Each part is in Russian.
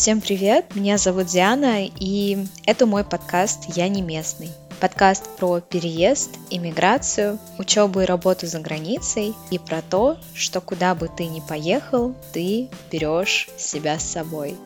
Всем привет, меня зовут Диана, и это мой подкаст «Я не местный». Подкаст про переезд, иммиграцию, учебу и работу за границей и про то, что куда бы ты ни поехал, ты берешь себя с собой.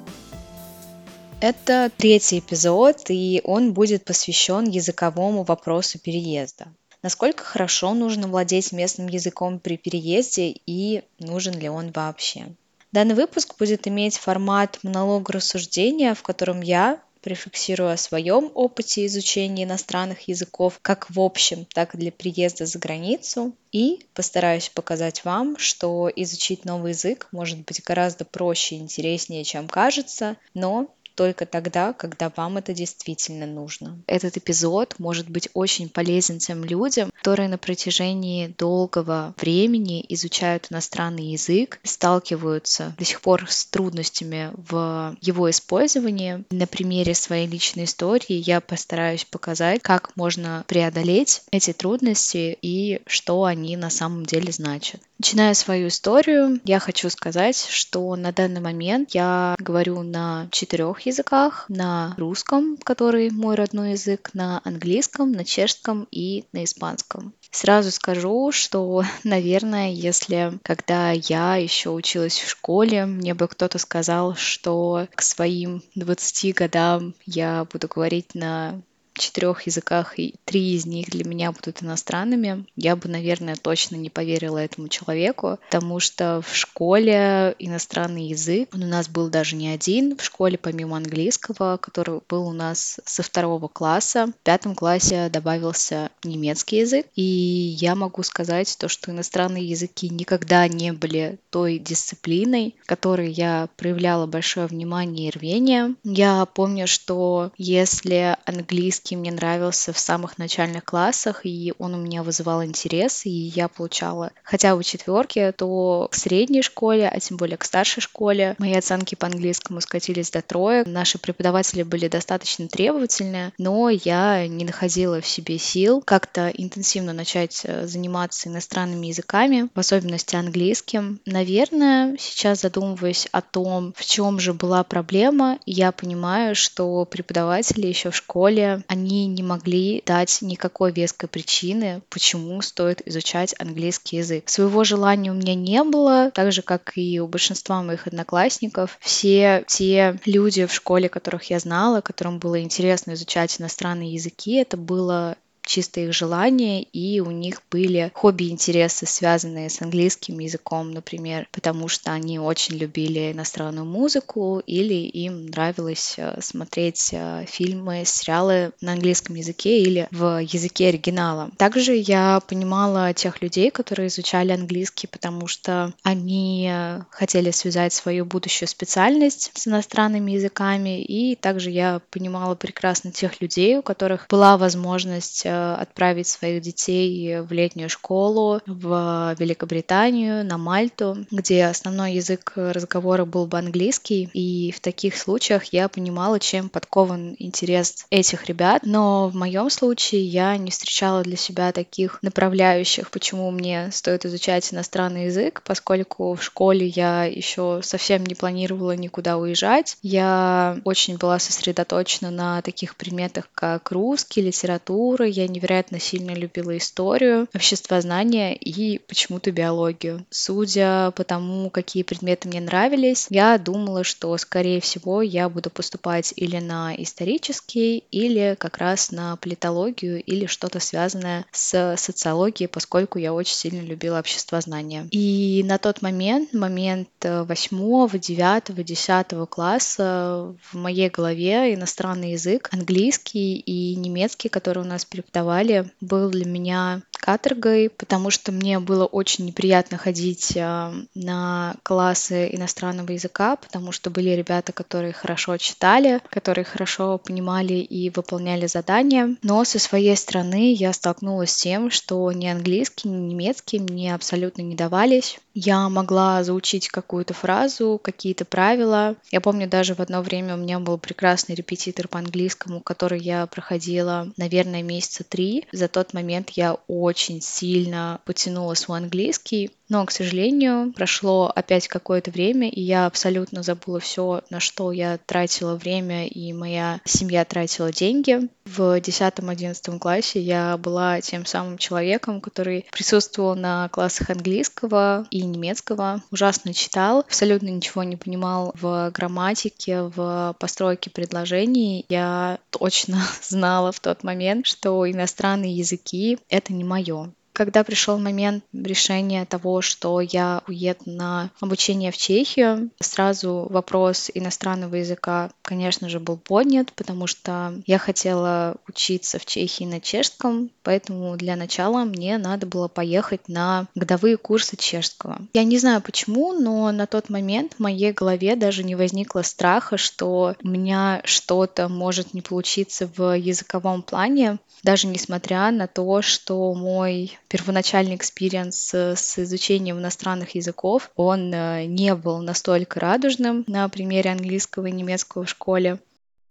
Это третий эпизод, и он будет посвящен языковому вопросу переезда. Насколько хорошо нужно владеть местным языком при переезде и нужен ли он вообще? Данный выпуск будет иметь формат монолога рассуждения, в котором я префиксирую о своем опыте изучения иностранных языков как в общем, так и для приезда за границу. И постараюсь показать вам, что изучить новый язык может быть гораздо проще и интереснее, чем кажется, но только тогда, когда вам это действительно нужно. Этот эпизод может быть очень полезен тем людям, которые на протяжении долгого времени изучают иностранный язык, сталкиваются до сих пор с трудностями в его использовании. На примере своей личной истории я постараюсь показать, как можно преодолеть эти трудности и что они на самом деле значат. Начиная свою историю, я хочу сказать, что на данный момент я говорю на четырех языках. На русском, который мой родной язык, на английском, на чешском и на испанском. Сразу скажу, что, наверное, если когда я еще училась в школе, мне бы кто-то сказал, что к своим 20 годам я буду говорить на четырех языках, и три из них для меня будут иностранными, я бы, наверное, точно не поверила этому человеку, потому что в школе иностранный язык, он у нас был даже не один, в школе помимо английского, который был у нас со второго класса, в пятом классе добавился немецкий язык, и я могу сказать то, что иностранные языки никогда не были той дисциплиной, которой я проявляла большое внимание и рвение. Я помню, что если английский английский мне нравился в самых начальных классах, и он у меня вызывал интерес, и я получала хотя бы четверки, то к средней школе, а тем более к старшей школе, мои оценки по английскому скатились до троек. Наши преподаватели были достаточно требовательны, но я не находила в себе сил как-то интенсивно начать э, заниматься иностранными языками, в особенности английским. Наверное, сейчас задумываясь о том, в чем же была проблема, я понимаю, что преподаватели еще в школе, они не могли дать никакой веской причины, почему стоит изучать английский язык. Своего желания у меня не было, так же, как и у большинства моих одноклассников. Все те люди в школе, которых я знала, которым было интересно изучать иностранные языки, это было чисто их желание, и у них были хобби-интересы, связанные с английским языком, например, потому что они очень любили иностранную музыку или им нравилось э, смотреть э, фильмы, сериалы на английском языке или в языке оригинала. Также я понимала тех людей, которые изучали английский, потому что они э, хотели связать свою будущую специальность с иностранными языками, и также я понимала прекрасно тех людей, у которых была возможность отправить своих детей в летнюю школу в Великобританию, на Мальту, где основной язык разговора был бы английский. И в таких случаях я понимала, чем подкован интерес этих ребят. Но в моем случае я не встречала для себя таких направляющих, почему мне стоит изучать иностранный язык, поскольку в школе я еще совсем не планировала никуда уезжать. Я очень была сосредоточена на таких предметах, как русский, литература. Я я невероятно сильно любила историю, обществознание и почему-то биологию. Судя по тому, какие предметы мне нравились, я думала, что, скорее всего, я буду поступать или на исторический, или как раз на политологию, или что-то связанное с социологией, поскольку я очень сильно любила обществознание. И на тот момент, момент восьмого, девятого, десятого класса в моей голове иностранный язык, английский и немецкий, который у нас преподавали, преподавали, был для меня каторгой, потому что мне было очень неприятно ходить а, на классы иностранного языка, потому что были ребята, которые хорошо читали, которые хорошо понимали и выполняли задания. Но со своей стороны я столкнулась с тем, что ни английский, ни немецкий мне абсолютно не давались. Я могла заучить какую-то фразу, какие-то правила. Я помню, даже в одно время у меня был прекрасный репетитор по английскому, который я проходила, наверное, месяца три. За тот момент я очень сильно потянула свой английский, Но, к сожалению, прошло опять какое-то время, и я абсолютно забыла все, на что я тратила время, и моя семья тратила деньги. В 10-11 классе я была тем самым человеком, который присутствовал на классах английского и немецкого, ужасно читал, абсолютно ничего не понимал в грамматике, в постройке предложений. Я точно знала в тот момент, что иностранные языки — это не мое. Когда пришел момент решения того, что я уеду на обучение в Чехию, сразу вопрос иностранного языка, конечно же, был поднят, потому что я хотела учиться в Чехии на чешском, поэтому для начала мне надо было поехать на годовые курсы чешского. Я не знаю почему, но на тот момент в моей голове даже не возникло страха, что у меня что-то может не получиться в языковом плане, даже несмотря на то, что мой первоначальный experience с изучением иностранных языков, он э, не был настолько радужным на примере английского и немецкого в школе.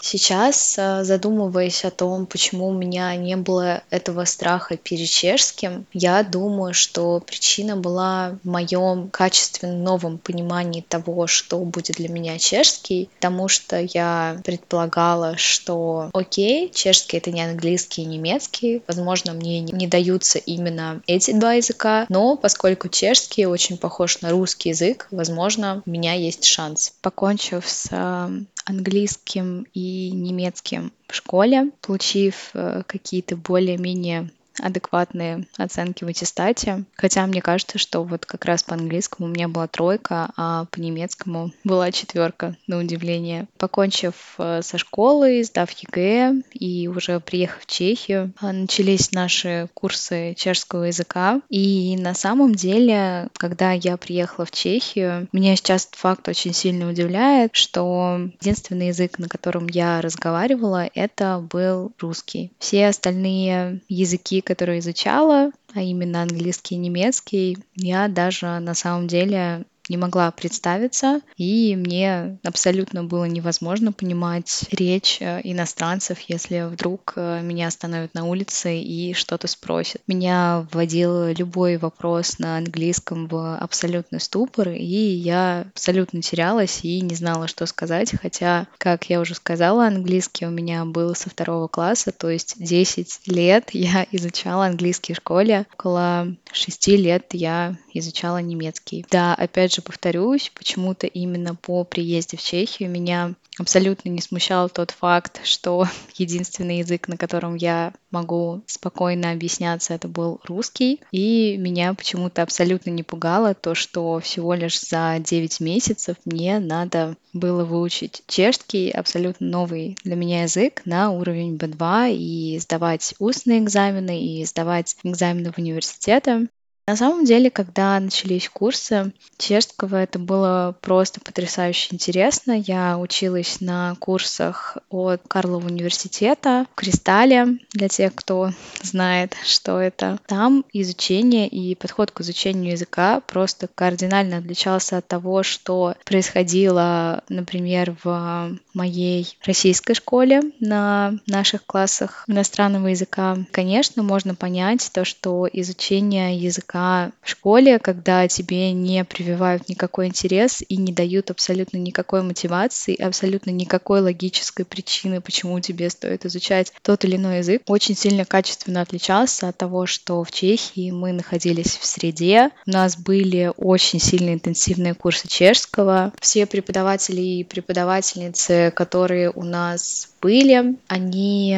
Сейчас, э, задумываясь о том, почему у меня не было этого страха перед чешским, я думаю, что причина была в моем качественно новом понимании того, что будет для меня чешский, потому что я предполагала, что окей, чешский это не английский и немецкий, возможно, мне не даются именно эти два языка, но поскольку чешский очень похож на русский язык, возможно, у меня есть шанс. Покончив с э, английским и немецким в школе, получив э, какие-то более-менее адекватные оценки в аттестате. Хотя мне кажется, что вот как раз по английскому у меня была тройка, а по немецкому была четверка, на удивление. Покончив э, со школой, сдав ЕГЭ и уже приехав в Чехию, э, начались наши курсы чешского языка. И на самом деле, когда я приехала в Чехию, меня сейчас факт очень сильно удивляет, что единственный язык, на котором я разговаривала, это был русский. Все остальные языки, которые изучала, а именно английский и немецкий, я даже на самом деле не могла представиться, и мне абсолютно было невозможно понимать речь э, иностранцев, если вдруг э, меня остановят на улице и что-то спросят. Меня вводил любой вопрос на английском в абсолютный ступор, и я абсолютно терялась и не знала, что сказать, хотя, как я уже сказала, английский у меня был со второго класса, то есть 10 лет я изучала английский в школе, около 6 лет я изучала немецкий. Да, опять же повторюсь, почему-то именно по приезде в Чехию меня абсолютно не смущал тот факт, что единственный язык, на котором я могу спокойно объясняться, это был русский. И меня почему-то абсолютно не пугало то, что всего лишь за 9 месяцев мне надо было выучить чешский, абсолютно новый для меня язык на уровень B2 и сдавать устные экзамены и сдавать экзамены в университете. На самом деле, когда начались курсы чешского, это было просто потрясающе интересно. Я училась на курсах от Карлова университета в Кристалле, для тех, кто знает, что это. Там изучение и подход к изучению языка просто кардинально отличался от того, что происходило, например, в моей российской школе на наших классах иностранного языка. Конечно, можно понять то, что изучение языка языка в школе, когда тебе не прививают никакой интерес и не дают абсолютно никакой мотивации, абсолютно никакой логической причины, почему тебе стоит изучать тот или иной язык, очень сильно качественно отличался от того, что в Чехии мы находились в среде, у нас были очень сильно интенсивные курсы чешского, все преподаватели и преподавательницы, которые у нас были, они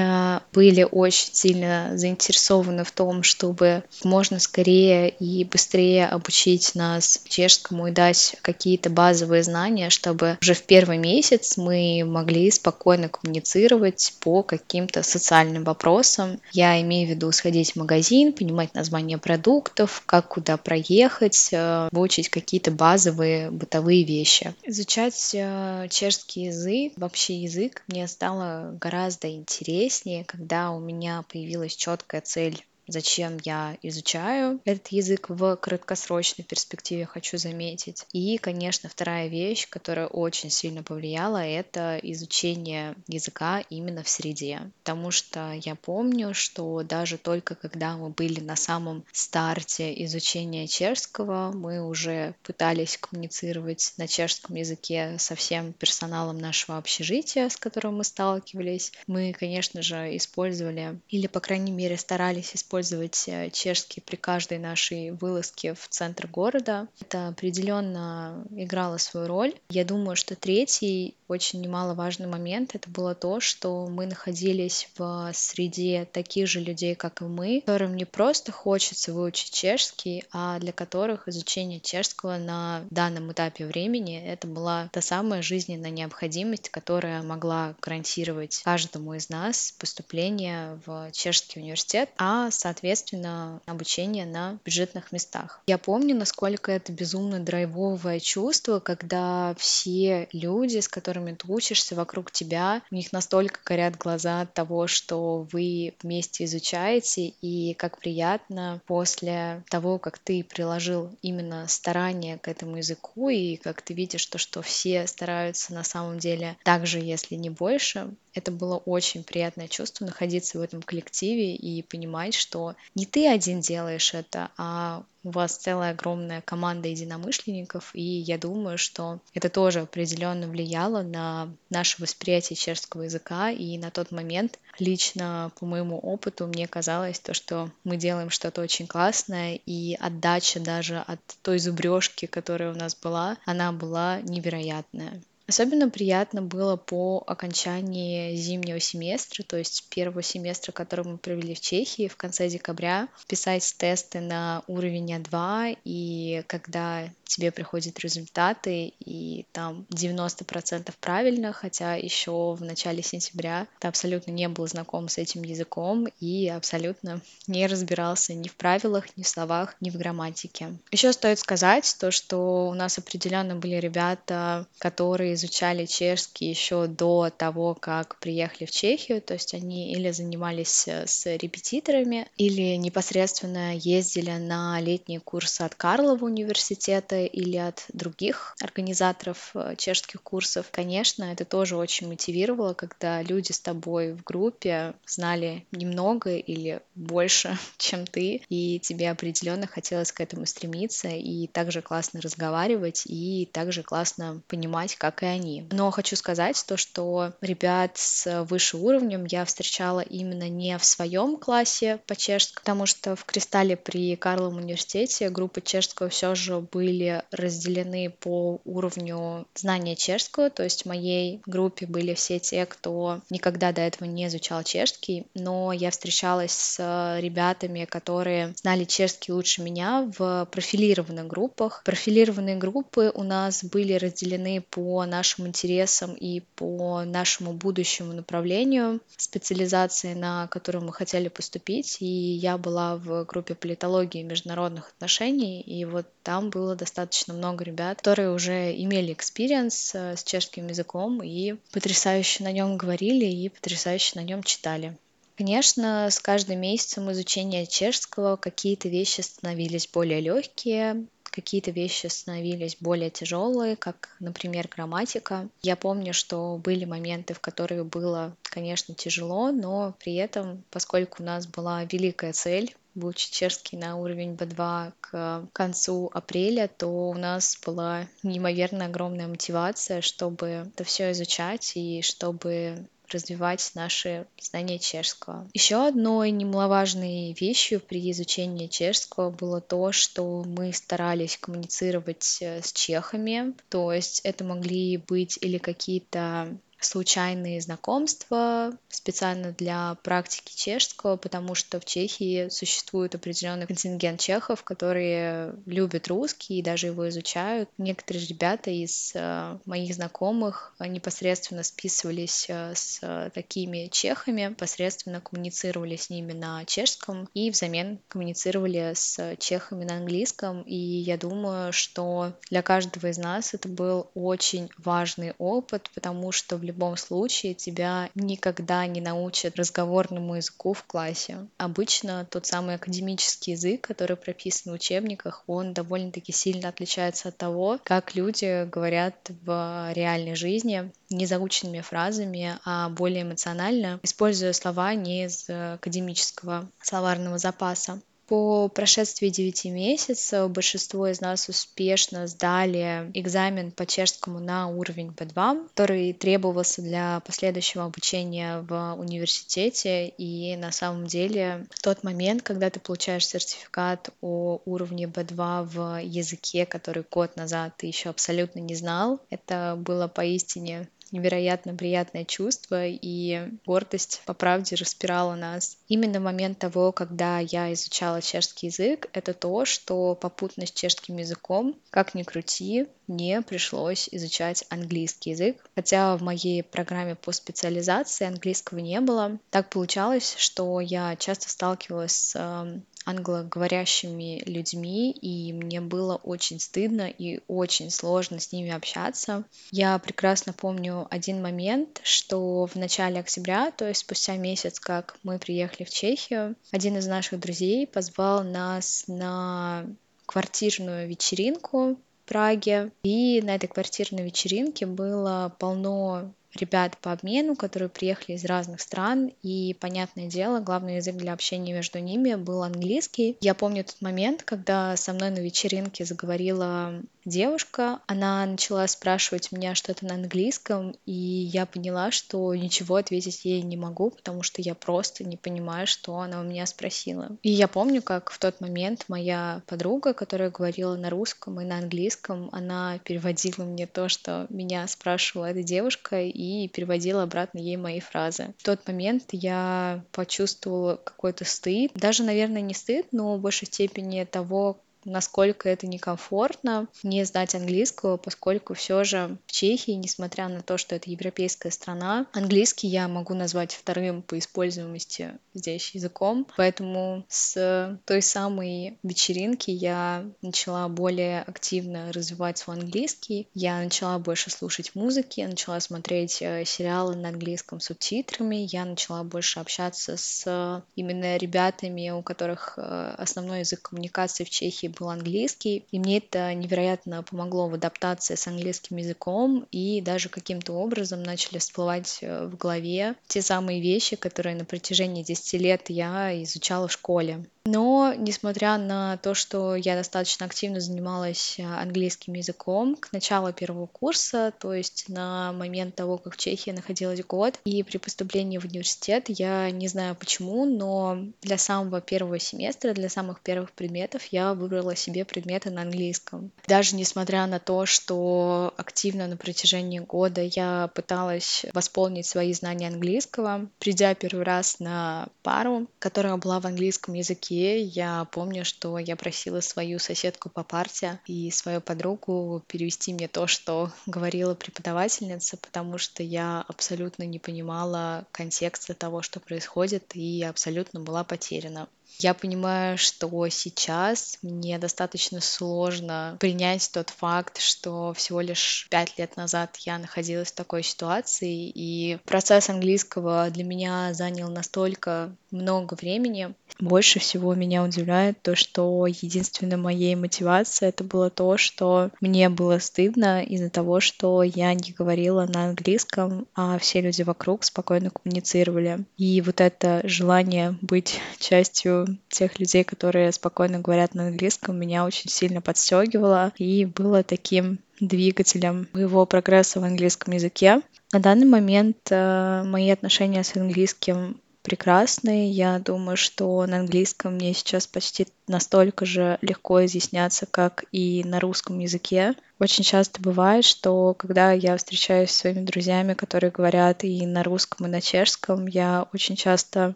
были очень сильно заинтересованы в том, чтобы можно скорее и быстрее обучить нас чешскому и дать какие-то базовые знания, чтобы уже в первый месяц мы могли спокойно коммуницировать по каким-то социальным вопросам. Я имею в виду сходить в магазин, понимать название продуктов, как куда проехать, э, выучить какие-то базовые бытовые вещи. Изучать э, чешский язык, вообще язык, мне стало гораздо интереснее, когда у меня появилась четкая цель зачем я изучаю этот язык в краткосрочной перспективе, хочу заметить. И, конечно, вторая вещь, которая очень сильно повлияла, это изучение языка именно в среде. Потому что я помню, что даже только когда мы были на самом старте изучения чешского, мы уже пытались коммуницировать на чешском языке со всем персоналом нашего общежития, с которым мы сталкивались. Мы, конечно же, использовали, или, по крайней мере, старались использовать э, чешский при каждой нашей вылазке в центр города. Это определенно играло свою роль. Я думаю, что третий очень немаловажный момент это было то, что мы находились в среде таких же людей, как и мы, которым не просто хочется выучить чешский, а для которых изучение чешского на данном этапе времени это была та самая жизненная необходимость, которая могла гарантировать каждому из нас поступление в чешский университет, а, соответственно, обучение на бюджетных местах. Я помню, насколько это безумно драйвовое чувство, когда все люди, с которыми ты учишься вокруг тебя, у них настолько горят глаза от того, что вы вместе изучаете, и как приятно после того, как ты приложил именно старание к этому языку, и как ты видишь то, что все стараются на самом деле так же, если не больше, это было очень приятное чувство находиться в этом коллективе и понимать, что не ты один делаешь это, а у вас целая огромная команда единомышленников, и я думаю, что это тоже определенно влияло на наше восприятие чешского языка, и на тот момент лично по моему опыту мне казалось то, что мы делаем что-то очень классное, и отдача даже от той зубрежки, которая у нас была, она была невероятная. Особенно приятно было по окончании зимнего семестра, то есть первого семестра, который мы провели в Чехии в конце декабря, писать тесты на уровень А2, и когда тебе приходят результаты, и там 90% правильно, хотя еще в начале сентября ты абсолютно не был знаком с этим языком и абсолютно не разбирался ни в правилах, ни в словах, ни в грамматике. Еще стоит сказать то, что у нас определенно были ребята, которые изучали чешский еще до того, как приехали в Чехию, то есть они или занимались э, с репетиторами, или непосредственно ездили на летние курсы от Карлова университета или от других организаторов э, чешских курсов. Конечно, это тоже очень мотивировало, когда люди с тобой в группе знали немного или больше, чем ты, и тебе определенно хотелось к этому стремиться, и также классно разговаривать, и также классно понимать, как и они. Но хочу сказать то, что ребят с выше уровнем я встречала именно не в своем классе по чешскому, потому что в Кристалле при Карловом университете группы чешского все же были разделены по уровню знания чешского, то есть в моей группе были все те, кто никогда до этого не изучал чешский, но я встречалась с ребятами, которые знали чешский лучше меня в профилированных группах. Профилированные группы у нас были разделены по нашим интересам и по нашему будущему направлению специализации, на которую мы хотели поступить. И я была в группе политологии и международных отношений, и вот там было достаточно много ребят, которые уже имели experience э, с чешским языком и потрясающе на нем говорили и потрясающе на нем читали. Конечно, с каждым месяцем изучения чешского какие-то вещи становились более легкие, какие-то вещи становились более тяжелые, как, например, грамматика. Я помню, что были моменты, в которые было, конечно, тяжело, но при этом, поскольку у нас была великая цель выучить чешский на уровень B2 к концу апреля, то у нас была неимоверно огромная мотивация, чтобы это все изучать и чтобы развивать наши знания чешского. Еще одной немаловажной вещью при изучении чешского было то, что мы старались коммуницировать э, с чехами, то есть это могли быть или какие-то случайные знакомства специально для практики чешского, потому что в Чехии существует определенный контингент чехов, которые любят русский и даже его изучают. Некоторые ребята из э, моих знакомых непосредственно списывались э, с такими чехами, непосредственно коммуницировали с ними на чешском и взамен коммуницировали с чехами на английском. И я думаю, что для каждого из нас это был очень важный опыт, потому что в любом случае тебя никогда не научат разговорному языку в классе. Обычно тот самый академический язык, который прописан в учебниках, он довольно-таки сильно отличается от того, как люди говорят в реальной жизни не заученными фразами, а более эмоционально, используя слова не из академического словарного запаса. По прошествии 9 месяцев большинство из нас успешно сдали экзамен по чешскому на уровень B2, который требовался для последующего обучения в университете. И на самом деле в тот момент, когда ты получаешь сертификат о уровне B2 в языке, который год назад ты еще абсолютно не знал, это было поистине невероятно приятное чувство, и гордость, по правде, распирала нас. Именно момент того, когда я изучала чешский язык, это то, что попутно с чешским языком, как ни крути, мне пришлось изучать английский язык. Хотя в моей программе по специализации английского не было. Так получалось, что я часто сталкивалась с эм, англоговорящими людьми, и мне было очень стыдно и очень сложно с ними общаться. Я прекрасно помню один момент, что в начале октября, то есть спустя месяц, как мы приехали в Чехию, один из наших друзей позвал нас на квартирную вечеринку в Праге. И на этой квартирной вечеринке было полно ребят по обмену, которые приехали из разных стран, и, понятное дело, главный язык для общения между ними был английский. Я помню тот момент, когда со мной на вечеринке заговорила девушка, она начала спрашивать меня что-то на английском, и я поняла, что ничего ответить ей не могу, потому что я просто не понимаю, что она у меня спросила. И я помню, как в тот момент моя подруга, которая говорила на русском и на английском, она переводила мне то, что меня спрашивала эта девушка, и переводила обратно ей мои фразы. В тот момент я почувствовала какой-то стыд, даже, наверное, не стыд, но в большей степени того, насколько это некомфортно не знать английского, поскольку все же в Чехии, несмотря на то, что это европейская страна, английский я могу назвать вторым по используемости здесь языком, поэтому с той самой вечеринки я начала более активно развивать свой английский, я начала больше слушать музыки, я начала смотреть э, сериалы на английском с субтитрами, я начала больше общаться с именно ребятами, у которых э, основной язык коммуникации в Чехии был английский, и мне это невероятно помогло в адаптации с английским языком, и даже каким-то образом начали всплывать э, в голове те самые вещи, которые на протяжении 10 лет я изучала в школе. Но, несмотря на то, что я достаточно активно занималась э, английским языком к началу первого курса, то есть на момент того, как в Чехии находилась год, и при поступлении в университет, я не знаю почему, но для самого первого семестра, для самых первых предметов я выбрала себе предметы на английском. Даже несмотря на то, что активно на протяжении года я пыталась восполнить свои знания английского, придя первый раз на пару, которая была в английском языке, языке. Я помню, что я просила свою соседку по парте и свою подругу перевести мне то, что говорила преподавательница, потому что я абсолютно не понимала контекста того, что происходит, и абсолютно была потеряна. Я понимаю, что сейчас мне достаточно сложно принять тот факт, что всего лишь пять лет назад я находилась в такой ситуации, и процесс английского для меня занял настолько много времени. Больше всего меня удивляет то, что единственной моей мотивацией это было то, что мне было стыдно из-за того, что я не говорила на английском, а все люди вокруг спокойно коммуницировали. И вот это желание быть частью тех людей, которые спокойно говорят на английском, меня очень сильно подстегивало и было таким двигателем моего прогресса в английском языке. На данный момент э, мои отношения с английским прекрасные. Я думаю, что на английском мне сейчас почти настолько же легко изъясняться, как и на русском языке. Очень часто бывает, что когда я встречаюсь с своими друзьями, которые говорят и на русском, и на чешском, я очень часто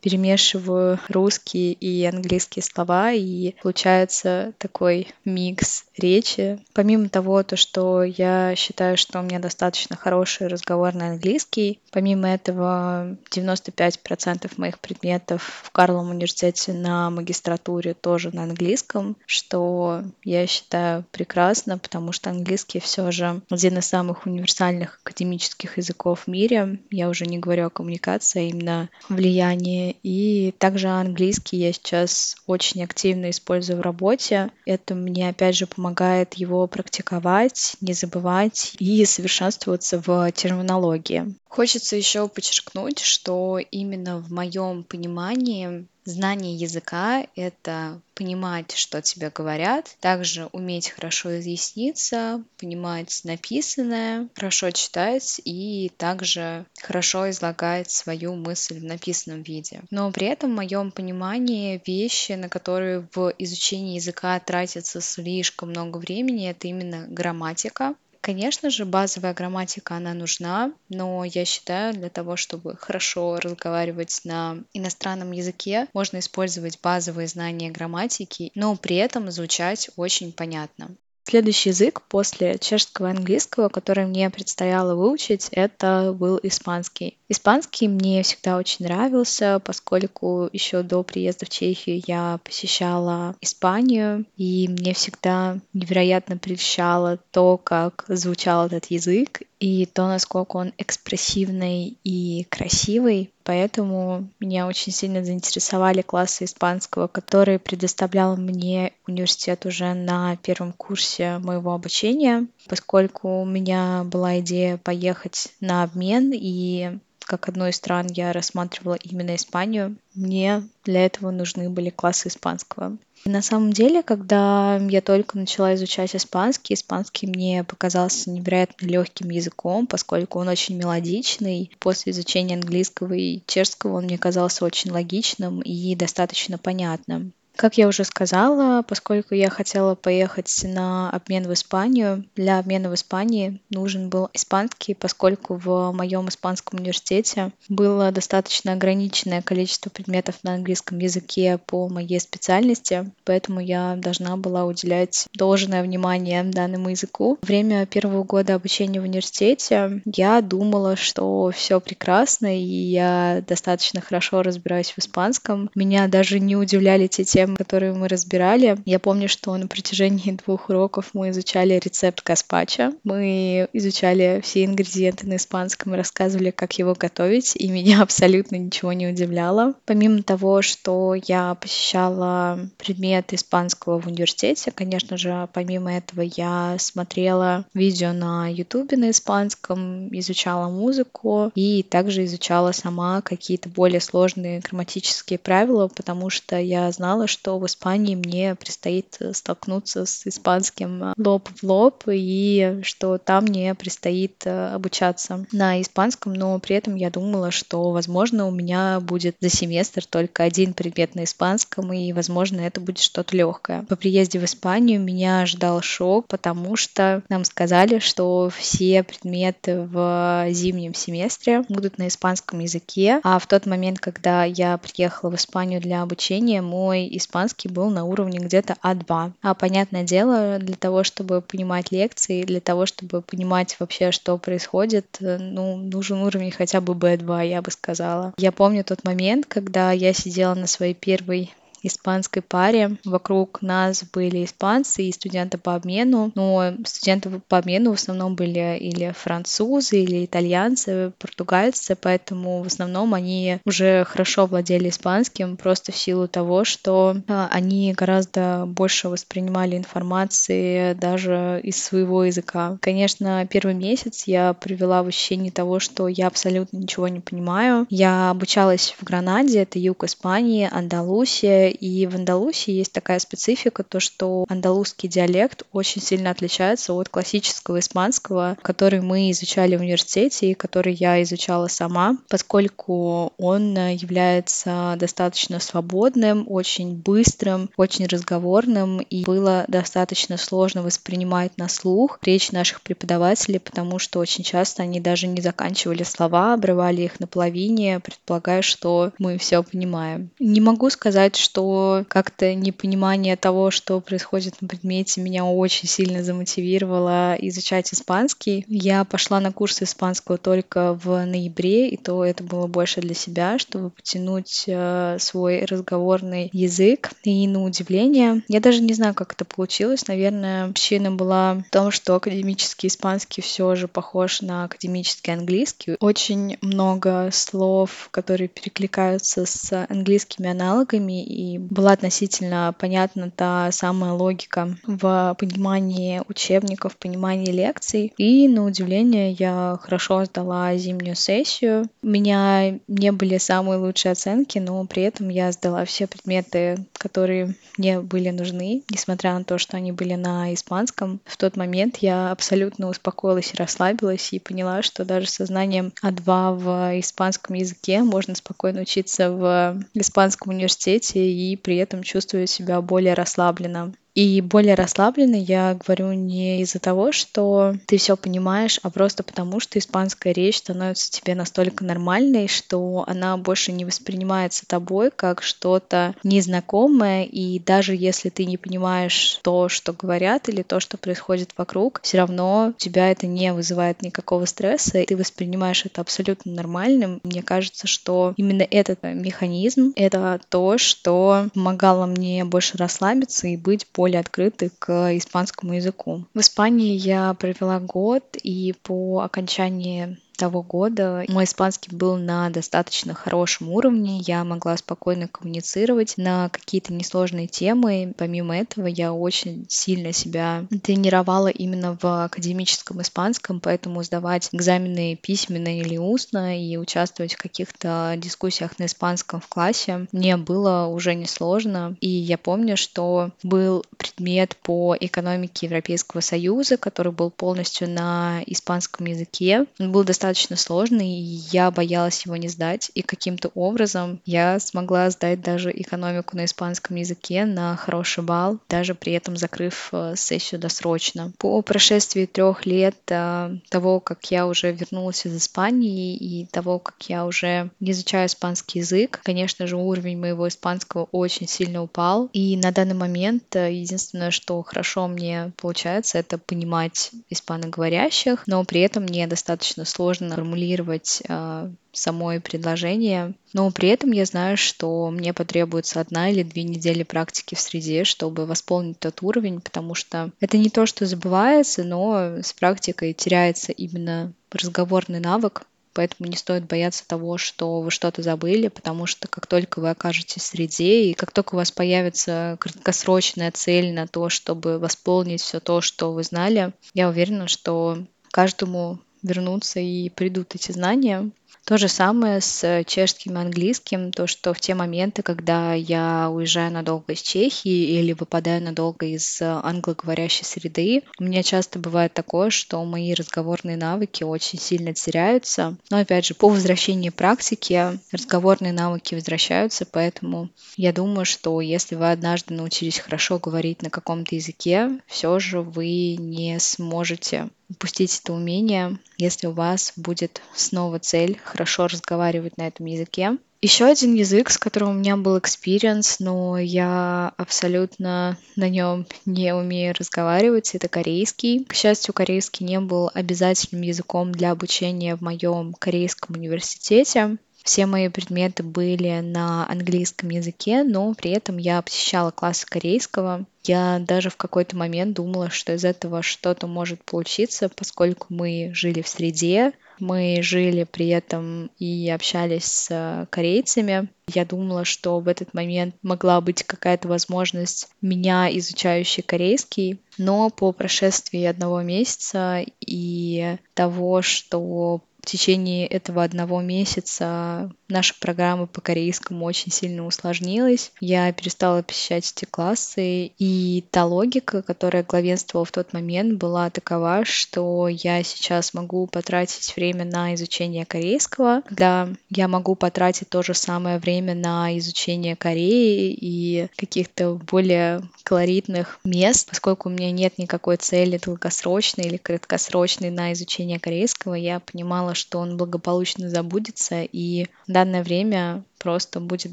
перемешиваю русские и английские слова, и получается такой микс речи. Помимо того, то, что я считаю, что у меня достаточно хороший разговорный английский, помимо этого 95% моих предметов в Карловом университете на магистратуре тоже на английском, что я считаю прекрасно, потому что английский английский все же один из самых универсальных академических языков в мире. Я уже не говорю о коммуникации, а именно влиянии. И также английский я сейчас очень активно использую в работе. Это мне, опять же, помогает его практиковать, не забывать и совершенствоваться в терминологии. Хочется еще подчеркнуть, что именно в моем понимании Знание языка — это понимать, что тебе говорят, также уметь хорошо изъясниться, понимать написанное, хорошо читать и также хорошо излагать свою мысль в написанном виде. Но при этом в моем понимании вещи, на которые в изучении языка тратится слишком много времени, это именно грамматика, Конечно же, базовая грамматика, она нужна, но я считаю, для того, чтобы хорошо разговаривать на иностранном языке, можно использовать базовые знания грамматики, но при этом звучать очень понятно. Следующий язык после чешского и английского, который мне предстояло выучить, это был испанский. Испанский мне всегда очень нравился, поскольку еще до приезда в Чехию я посещала Испанию, и мне всегда невероятно прельщало то, как звучал этот язык, и то, насколько он экспрессивный и красивый. Поэтому меня очень сильно заинтересовали классы испанского, которые предоставлял мне университет уже на первом курсе моего обучения, поскольку у меня была идея поехать на обмен, и как одной из стран я рассматривала именно Испанию, мне для этого нужны были классы испанского. На самом деле, когда я только начала изучать испанский, испанский мне показался невероятно легким языком, поскольку он очень мелодичный. После изучения английского и чешского он мне казался очень логичным и достаточно понятным. Как я уже сказала, поскольку я хотела поехать на обмен в Испанию, для обмена в Испании нужен был испанский, поскольку в моем испанском университете было достаточно ограниченное количество предметов на английском языке по моей специальности, поэтому я должна была уделять должное внимание данному языку. Время первого года обучения в университете я думала, что все прекрасно, и я достаточно хорошо разбираюсь в испанском. Меня даже не удивляли те темы, тем, которые мы разбирали. Я помню, что на протяжении двух уроков мы изучали рецепт гаспачо. Мы изучали все ингредиенты на испанском рассказывали, как его готовить, и меня абсолютно ничего не удивляло. Помимо того, что я посещала предмет испанского в университете, конечно же, помимо этого я смотрела видео на ютубе на испанском, изучала музыку и также изучала сама какие-то более сложные грамматические правила, потому что я знала, что в Испании мне предстоит э, столкнуться с испанским э, лоб в лоб, и что там мне предстоит э, обучаться на испанском, но при этом я думала, что, возможно, у меня будет за семестр только один предмет на испанском, и, возможно, это будет что-то легкое. По приезде в Испанию меня ждал шок, потому что нам сказали, что все предметы в зимнем семестре будут на испанском языке, а в тот момент, когда я приехала в Испанию для обучения, мой испанский был на уровне где-то А2. А понятное дело, для того, чтобы понимать лекции, для того, чтобы понимать вообще, что происходит, э, ну, нужен уровень хотя бы B2, я бы сказала. Я помню тот момент, когда я сидела на своей первой испанской паре. Вокруг нас были испанцы и студенты по обмену, но студенты по обмену в основном были или французы, или итальянцы, португальцы, поэтому в основном они уже хорошо владели испанским, просто в силу того, что а, они гораздо больше воспринимали информации даже из своего языка. Конечно, первый месяц я привела в ощущение того, что я абсолютно ничего не понимаю. Я обучалась в Гранаде, это юг Испании, Андалусия, и в Андалусии есть такая специфика, то что андалузский диалект очень сильно отличается от классического испанского, который мы изучали в университете и который я изучала сама, поскольку он является достаточно свободным, очень быстрым, очень разговорным, и было достаточно сложно воспринимать на слух речь наших преподавателей, потому что очень часто они даже не заканчивали слова, обрывали их на половине, предполагая, что мы все понимаем. Не могу сказать, что что как-то непонимание того, что происходит на предмете, меня очень сильно замотивировало изучать испанский. Я пошла на курсы испанского только в ноябре, и то это было больше для себя, чтобы потянуть э, свой разговорный язык. И на удивление, я даже не знаю, как это получилось. Наверное, причина была в том, что академический испанский все же похож на академический английский. Очень много слов, которые перекликаются с английскими аналогами, и была относительно понятна та самая логика в понимании учебников, понимании лекций. И, на удивление, я хорошо сдала зимнюю сессию. У меня не были самые лучшие оценки, но при этом я сдала все предметы, которые мне были нужны, несмотря на то, что они были на испанском. В тот момент я абсолютно успокоилась и расслабилась и поняла, что даже со знанием А2 в испанском языке можно спокойно учиться в испанском университете и при этом чувствовать себя более расслабленно. И более расслабленно я говорю не из-за того, что ты все понимаешь, а просто потому, что испанская речь становится тебе настолько нормальной, что она больше не воспринимается тобой как что-то незнакомое, и даже если ты не понимаешь то, что говорят, или то, что происходит вокруг, все равно у тебя это не вызывает никакого стресса, и ты воспринимаешь это абсолютно нормальным. Мне кажется, что именно этот механизм — это то, что помогало мне больше расслабиться и быть более более открыты к испанскому языку. В Испании я провела год, и по окончании того года мой испанский был на достаточно хорошем уровне, я могла спокойно коммуницировать на какие-то несложные темы. Помимо этого, я очень сильно себя тренировала именно в академическом испанском, поэтому сдавать экзамены письменно или устно и участвовать в каких-то дискуссиях на испанском в классе мне было уже несложно. И я помню, что был предмет по экономике Европейского Союза, который был полностью на испанском языке. Он был достаточно достаточно сложный, и я боялась его не сдать, и каким-то образом я смогла сдать даже экономику на испанском языке на хороший балл, даже при этом закрыв э, сессию досрочно. По прошествии трех лет э, того, как я уже вернулась из Испании и того, как я уже не изучаю испанский язык, конечно же, уровень моего испанского очень сильно упал, и на данный момент э, единственное, что хорошо мне получается, это понимать испаноговорящих, но при этом мне достаточно сложно сложно формулировать э, самое предложение, но при этом я знаю, что мне потребуется одна или две недели практики в среде, чтобы восполнить тот уровень, потому что это не то, что забывается, но с практикой теряется именно разговорный навык, поэтому не стоит бояться того, что вы что-то забыли, потому что как только вы окажетесь в среде, и как только у вас появится краткосрочная цель на то, чтобы восполнить все то, что вы знали, я уверена, что каждому вернутся и придут эти знания. То же самое с чешским и английским, то, что в те моменты, когда я уезжаю надолго из Чехии или выпадаю надолго из англоговорящей среды, у меня часто бывает такое, что мои разговорные навыки очень сильно теряются. Но опять же, по возвращении практики разговорные навыки возвращаются, поэтому я думаю, что если вы однажды научились хорошо говорить на каком-то языке, все же вы не сможете упустить это умение, если у вас будет снова цель хорошо разговаривать на этом языке. Еще один язык, с которым у меня был experience, но я абсолютно на нем не умею разговаривать, это корейский. К счастью, корейский не был обязательным языком для обучения в моем корейском университете. Все мои предметы были на английском языке, но при этом я посещала классы корейского. Я даже в какой-то момент думала, что из этого что-то может получиться, поскольку мы жили в среде, мы жили при этом и общались с корейцами. Я думала, что в этот момент могла быть какая-то возможность меня, изучающей корейский, но по прошествии одного месяца и того, что в течение этого одного месяца наша программа по корейскому очень сильно усложнилась. Я перестала посещать эти классы, и та логика, которая главенствовала в тот момент, была такова, что я сейчас могу потратить время на изучение корейского, когда я могу потратить то же самое время на изучение Кореи и каких-то более колоритных мест, поскольку у меня нет никакой цели долгосрочной или краткосрочной на изучение корейского, я понимала, что он благополучно забудется, и в данное время просто будет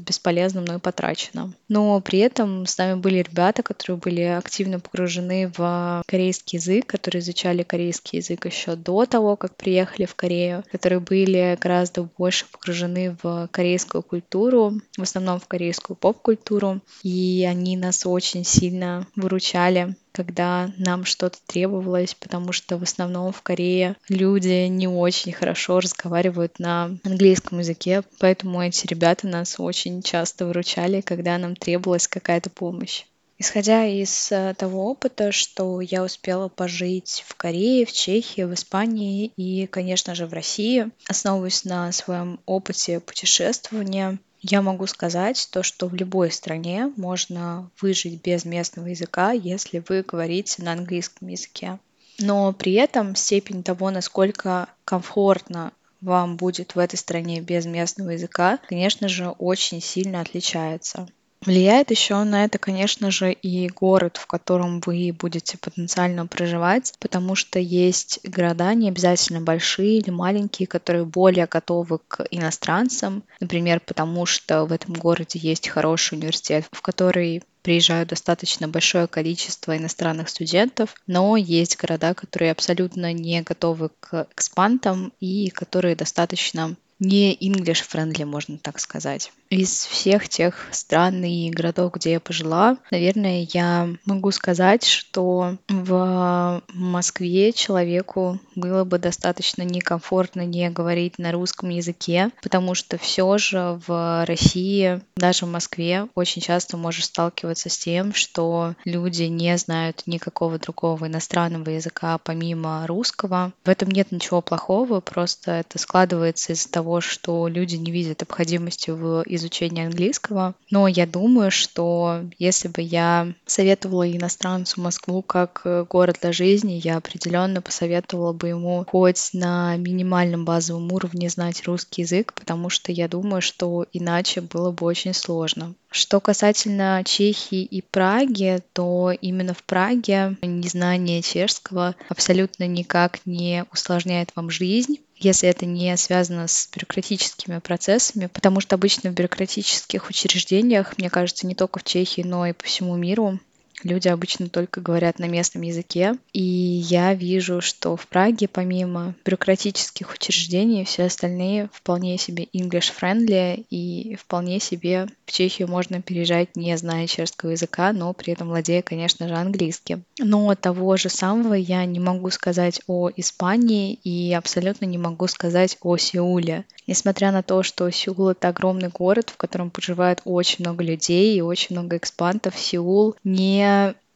бесполезно мной потрачено. Но при этом с нами были ребята, которые были активно погружены в корейский язык, которые изучали корейский язык еще до того, как приехали в Корею, которые были гораздо больше погружены в корейскую культуру, в основном в корейскую поп-культуру, и они нас очень сильно выручали когда нам что-то требовалось, потому что в основном в Корее люди не очень хорошо разговаривают на английском языке, поэтому эти ребята нас очень часто выручали, когда нам требовалась какая-то помощь. Исходя из э, того опыта, что я успела пожить в Корее, в Чехии, в Испании и, конечно же, в России, основываясь на своем опыте путешествования, я могу сказать то, что в любой стране можно выжить без местного языка, если вы говорите на английском языке. Но при этом степень того, насколько комфортно вам будет в этой стране без местного языка, конечно же, очень сильно отличается. Влияет еще на это, конечно же, и город, в котором вы будете потенциально проживать, потому что есть города, не обязательно большие или маленькие, которые более готовы к иностранцам, например, потому что в этом городе есть хороший университет, в который приезжают достаточно большое количество иностранных студентов, но есть города, которые абсолютно не готовы к экспантам и которые достаточно не English friendly, можно так сказать. Из всех тех стран и городов, где я пожила, наверное, я могу сказать, что в Москве человеку было бы достаточно некомфортно не говорить на русском языке, потому что все же в России, даже в Москве, очень часто можешь сталкиваться с тем, что люди не знают никакого другого иностранного языка помимо русского. В этом нет ничего плохого, просто это складывается из-за того, что люди не видят необходимости в изучении английского. Но я думаю, что если бы я советовала иностранцу Москву как э, город для жизни, я определенно посоветовала бы ему хоть на минимальном базовом уровне знать русский язык, потому что я думаю, что иначе было бы очень сложно. Что касательно Чехии и Праги, то именно в Праге незнание чешского абсолютно никак не усложняет вам жизнь если это не связано с бюрократическими процессами, потому что обычно в бюрократических учреждениях, мне кажется, не только в Чехии, но и по всему миру, люди обычно только говорят на местном языке. И я вижу, что в Праге, помимо бюрократических учреждений, все остальные вполне себе English-friendly, и вполне себе в Чехию можно переезжать, не зная чешского языка, но при этом владея, конечно же, английским. Но того же самого я не могу сказать о Испании и абсолютно не могу сказать о Сеуле. Несмотря на то, что Сеул — это огромный город, в котором проживает очень много людей и очень много экспантов, Сеул не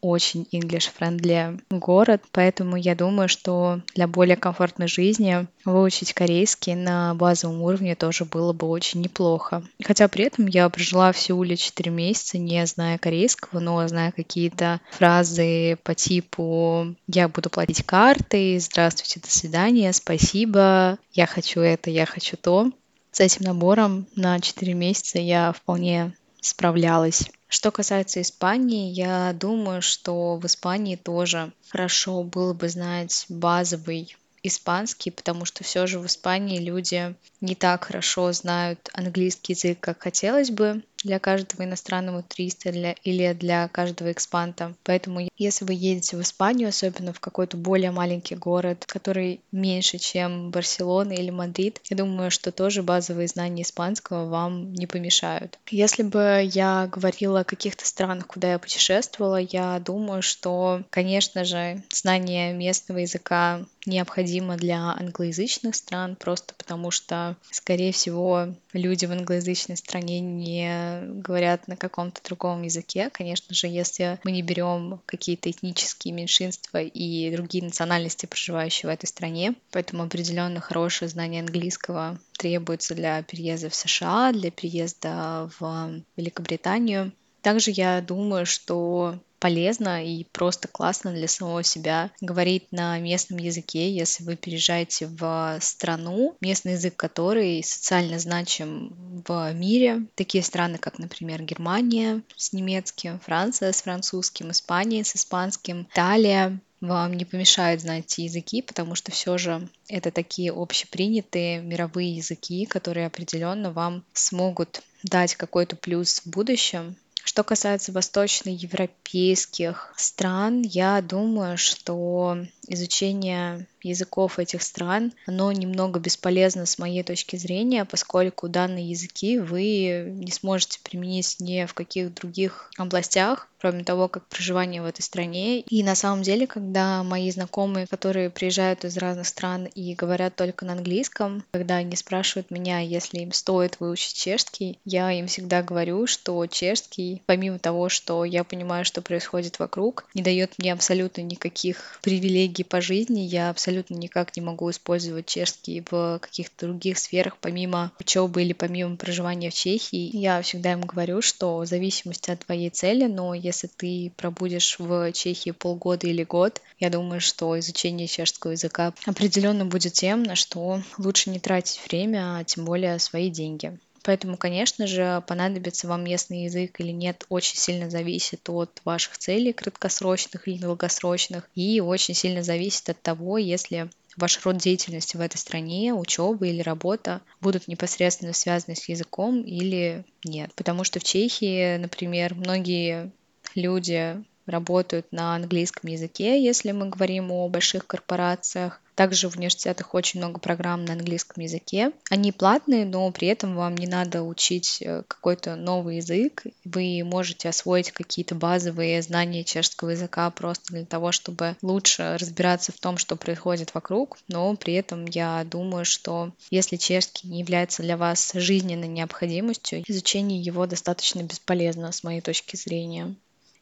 очень English-friendly город, поэтому я думаю, что для более комфортной жизни выучить корейский на базовом уровне тоже было бы очень неплохо. Хотя при этом я прожила в Сеуле 4 месяца, не зная корейского, но зная какие-то фразы по типу «я буду платить картой», «здравствуйте, до свидания», «спасибо», «я хочу это», «я хочу то». С этим набором на 4 месяца я вполне справлялась. Что касается Испании, я думаю, что в Испании тоже хорошо было бы знать базовый испанский, потому что все же в Испании люди не так хорошо знают английский язык, как хотелось бы для каждого иностранного туриста для, или для каждого экспанта. Поэтому если вы едете в Испанию, особенно в какой-то более маленький город, который меньше, чем Барселона или Мадрид, я думаю, что тоже базовые знания испанского вам не помешают. Если бы я говорила о каких-то странах, куда я путешествовала, я думаю, что, конечно же, знание местного языка необходимо для англоязычных стран, просто потому что, скорее всего, люди в англоязычной стране не говорят на каком-то другом языке. Конечно же, если мы не берем какие-то этнические меньшинства и другие национальности, проживающие в этой стране, поэтому определенно хорошее знание английского требуется для переезда в США, для переезда в Великобританию. Также я думаю, что полезно и просто классно для самого себя говорить на местном языке, если вы переезжаете в страну, местный язык которой социально значим в мире. Такие страны, как, например, Германия с немецким, Франция с французским, Испания с испанским, Италия, вам не помешает знать эти языки, потому что все же это такие общепринятые мировые языки, которые определенно вам смогут дать какой-то плюс в будущем, что касается восточноевропейских стран, я думаю, что изучение языков этих стран, оно немного бесполезно с моей точки зрения, поскольку данные языки вы не сможете применить ни в каких других областях, кроме того, как проживание в этой стране. И на самом деле, когда мои знакомые, которые приезжают из разных стран и говорят только на английском, когда они спрашивают меня, если им стоит выучить чешский, я им всегда говорю, что чешский, помимо того, что я понимаю, что происходит вокруг, не дает мне абсолютно никаких привилегий коллеги по жизни, я абсолютно никак не могу использовать чешский в каких-то других сферах, помимо учебы или помимо проживания в Чехии. Я всегда им говорю, что в зависимости от твоей цели, но если ты пробудешь в Чехии полгода или год, я думаю, что изучение чешского языка определенно будет тем, на что лучше не тратить время, а тем более свои деньги. Поэтому, конечно же, понадобится вам местный язык или нет, очень сильно зависит от ваших целей краткосрочных или долгосрочных, и очень сильно зависит от того, если ваш род деятельности в этой стране, учеба или работа будут непосредственно связаны с языком или нет. Потому что в Чехии, например, многие люди работают на английском языке, если мы говорим о больших корпорациях. Также в университетах очень много программ на английском языке. Они платные, но при этом вам не надо учить э, какой-то новый язык. Вы можете освоить какие-то базовые знания чешского языка просто для того, чтобы лучше разбираться в том, что происходит вокруг. Но при этом я думаю, что если чешский не является для вас жизненной необходимостью, изучение его достаточно бесполезно с моей точки зрения.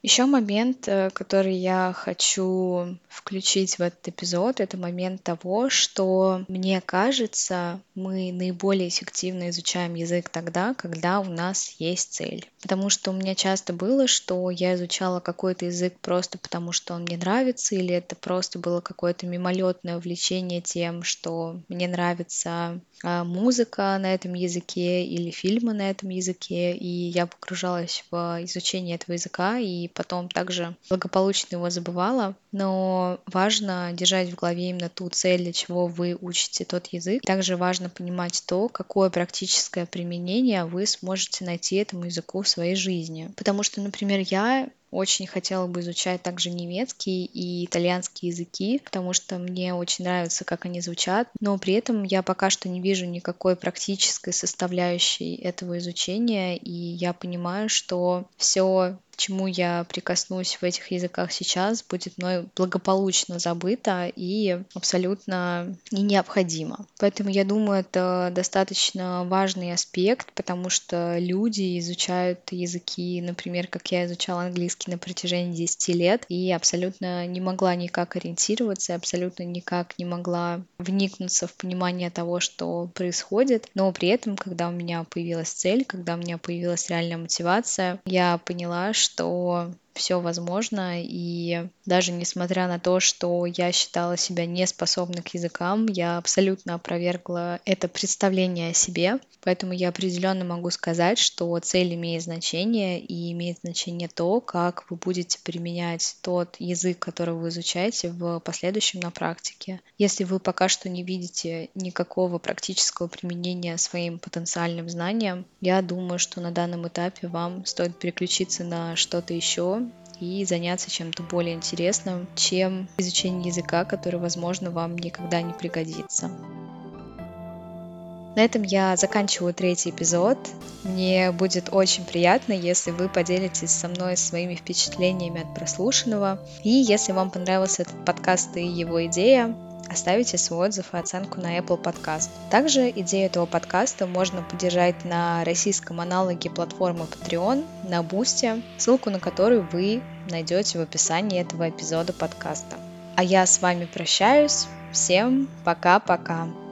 Еще момент, э, который я хочу включить в этот эпизод, это момент того, что мне кажется, мы наиболее эффективно изучаем язык тогда, когда у нас есть цель. Потому что у меня часто было, что я изучала какой-то язык просто потому, что он мне нравится, или это просто было какое-то мимолетное увлечение тем, что мне нравится а, музыка на этом языке или фильмы на этом языке, и я погружалась в изучение этого языка, и потом также благополучно его забывала, но важно держать в голове именно ту цель, для чего вы учите тот язык. Также важно понимать то, какое практическое применение вы сможете найти этому языку в своей жизни. Потому что, например, я очень хотела бы изучать также немецкий и итальянский языки, потому что мне очень нравится, как они звучат, но при этом я пока что не вижу никакой практической составляющей этого изучения, и я понимаю, что все чему я прикоснусь в этих языках сейчас, будет мной благополучно забыто и абсолютно не необходимо. Поэтому я думаю, это достаточно важный аспект, потому что люди изучают языки, например, как я изучала английский на протяжении 10 лет, и абсолютно не могла никак ориентироваться, абсолютно никак не могла вникнуться в понимание того, что происходит. Но при этом, когда у меня появилась цель, когда у меня появилась реальная мотивация, я поняла, что что все возможно, и даже несмотря на то, что я считала себя неспособной к языкам, я абсолютно опровергла это представление о себе, поэтому я определенно могу сказать, что цель имеет значение, и имеет значение то, как вы будете применять тот язык, который вы изучаете в последующем на практике. Если вы пока что не видите никакого практического применения своим потенциальным знаниям, я думаю, что на данном этапе вам стоит переключиться на что-то еще, и заняться чем-то более интересным, чем изучение языка, который, возможно, вам никогда не пригодится. На этом я заканчиваю третий эпизод. Мне будет очень приятно, если вы поделитесь со мной своими впечатлениями от прослушанного. И если вам понравился этот подкаст и его идея, оставите свой отзыв и оценку на Apple Podcast. Также идею этого подкаста можно поддержать на российском аналоге платформы Patreon, на Boosty, ссылку на которую вы найдете в описании этого эпизода подкаста. А я с вами прощаюсь. Всем пока-пока.